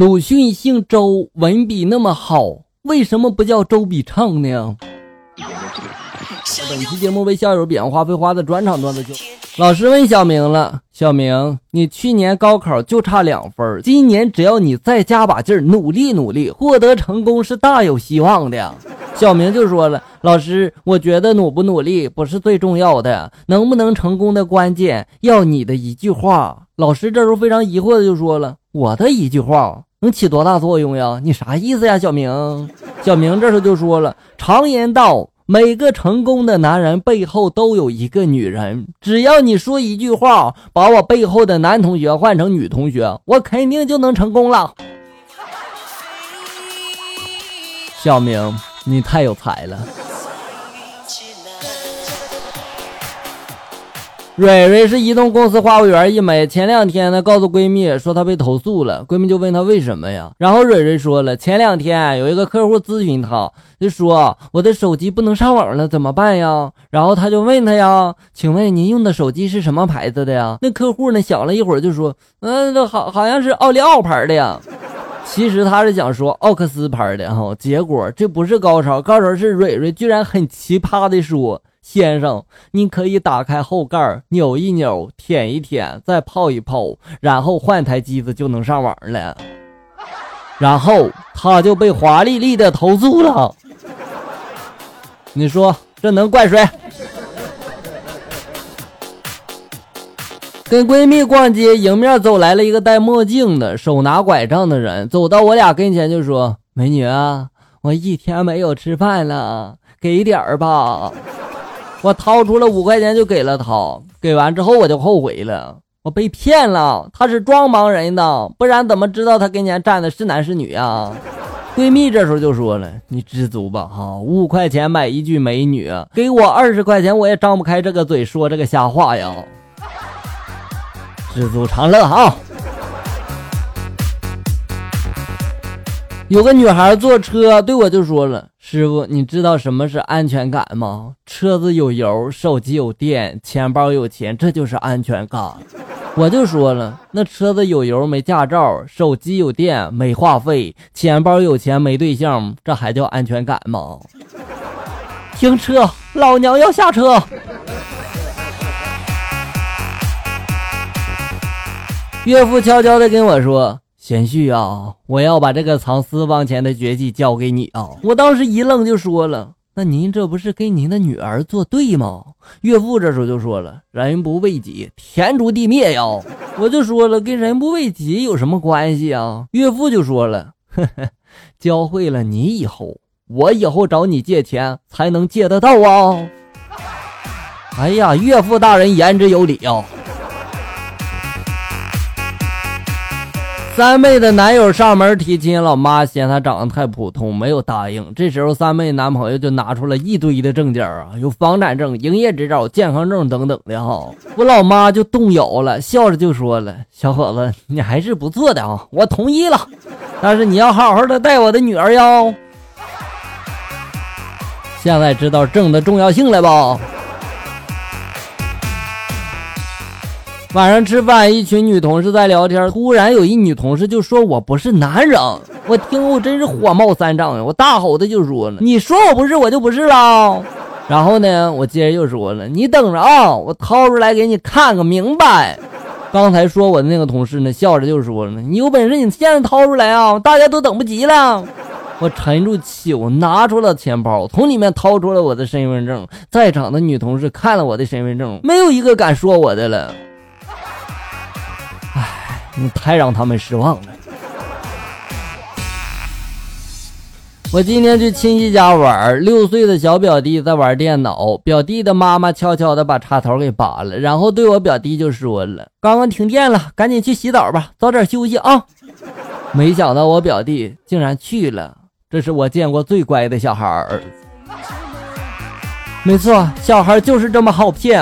鲁迅姓周，文笔那么好，为什么不叫周笔畅呢？本期节目为校友扁花非花的专场段子秀。老师问小明了：“小明，你去年高考就差两分，今年只要你再加把劲儿，努力努力，获得成功是大有希望的。”小明就说了：“老师，我觉得努不努力不是最重要的，能不能成功的关键要你的一句话。”老师这时候非常疑惑的就说了：“我的一句话能起多大作用呀？你啥意思呀，小明？”小明这时候就说了：“常言道。”每个成功的男人背后都有一个女人。只要你说一句话，把我背后的男同学换成女同学，我肯定就能成功了。小明，你太有才了。蕊蕊是移动公司话务员一枚，前两天呢告诉闺蜜说她被投诉了，闺蜜就问她为什么呀？然后蕊蕊说了，前两天有一个客户咨询她，就说我的手机不能上网了，怎么办呀？然后她就问他呀，请问您用的手机是什么牌子的呀？那客户呢想了一会儿就说，嗯，好好像是奥利奥牌的呀。其实他是想说奥克斯牌的哈，结果这不是高潮，高潮是蕊蕊居然很奇葩的说。先生，你可以打开后盖，扭一扭，舔一舔，再泡一泡，然后换台机子就能上网了。然后他就被华丽丽的投诉了。你说这能怪谁？跟闺蜜逛街，迎面走来了一个戴墨镜的、手拿拐杖的人，走到我俩跟前就说：“美女啊，我一天没有吃饭了，给点儿吧。”我掏出了五块钱就给了他，给完之后我就后悔了，我被骗了，他是装盲人的，不然怎么知道他跟前站的是男是女啊？闺蜜这时候就说了：“你知足吧，哈，五块钱买一具美女，给我二十块钱我也张不开这个嘴说这个瞎话呀。”知足常乐哈。有个女孩坐车对我就说了。师傅，你知道什么是安全感吗？车子有油，手机有电，钱包有钱，这就是安全感。我就说了，那车子有油没驾照，手机有电没话费，钱包有钱没对象，这还叫安全感吗？停车，老娘要下车。岳父悄悄的跟我说。贤婿啊，我要把这个藏私房钱的绝技交给你啊！我当时一愣，就说了：“那您这不是跟您的女儿作对吗？”岳父这时候就说了：“人不为己，天诛地灭呀！”我就说了：“跟人不为己有什么关系啊？”岳父就说了：“呵呵，教会了你以后，我以后找你借钱才能借得到啊！”哎呀，岳父大人言之有理啊！三妹的男友上门提亲，老妈嫌她长得太普通，没有答应。这时候，三妹男朋友就拿出了一堆的证件啊，有房产证、营业执照、健康证等等的哈。我老妈就动摇了，笑着就说了：“小伙子，你还是不错的啊，我同意了，但是你要好好的带我的女儿哟。”现在知道证的重要性了吧？晚上吃饭，一群女同事在聊天，突然有一女同事就说我不是男人，我听后真是火冒三丈呀！我大吼的就说了：“你说我不是，我就不是了。”然后呢，我接着又说了：“你等着啊，我掏出来给你看个明白。”刚才说我的那个同事呢，笑着就说了：“你有本事你现在掏出来啊，大家都等不及了。”我沉住气，我拿出了钱包，从里面掏出了我的身份证。在场的女同事看了我的身份证，没有一个敢说我的了。你太让他们失望了。我今天去亲戚家玩，六岁的小表弟在玩电脑，表弟的妈妈悄悄的把插头给拔了，然后对我表弟就说了：“刚刚停电了，赶紧去洗澡吧，早点休息啊。”没想到我表弟竟然去了，这是我见过最乖的小孩儿。没错，小孩就是这么好骗。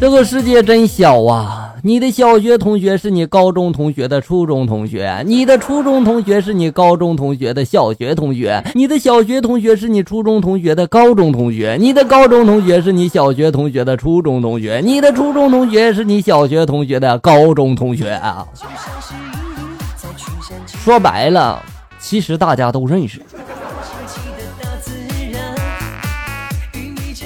这个世界真小啊！你的小学同学是你高中同学的初中同学，你的初中同学是你高中同学的小学同学，你的小学同学是你初中同学的高中同学，你的高中同学是你小学同学的初中同学，你的初中同学是你小学同学的高中同学啊！说白了，其实大家都认识。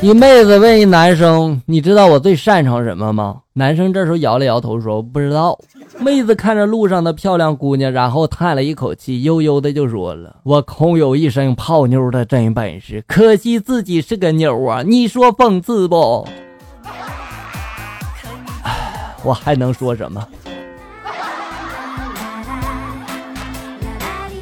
你妹子问一男生：“你知道我最擅长什么吗？”男生这时候摇了摇头说：“不知道。”妹子看着路上的漂亮姑娘，然后叹了一口气，悠悠的就说了：“我空有一身泡妞的真本事，可惜自己是个妞啊！你说讽刺不？”唉，我还能说什么？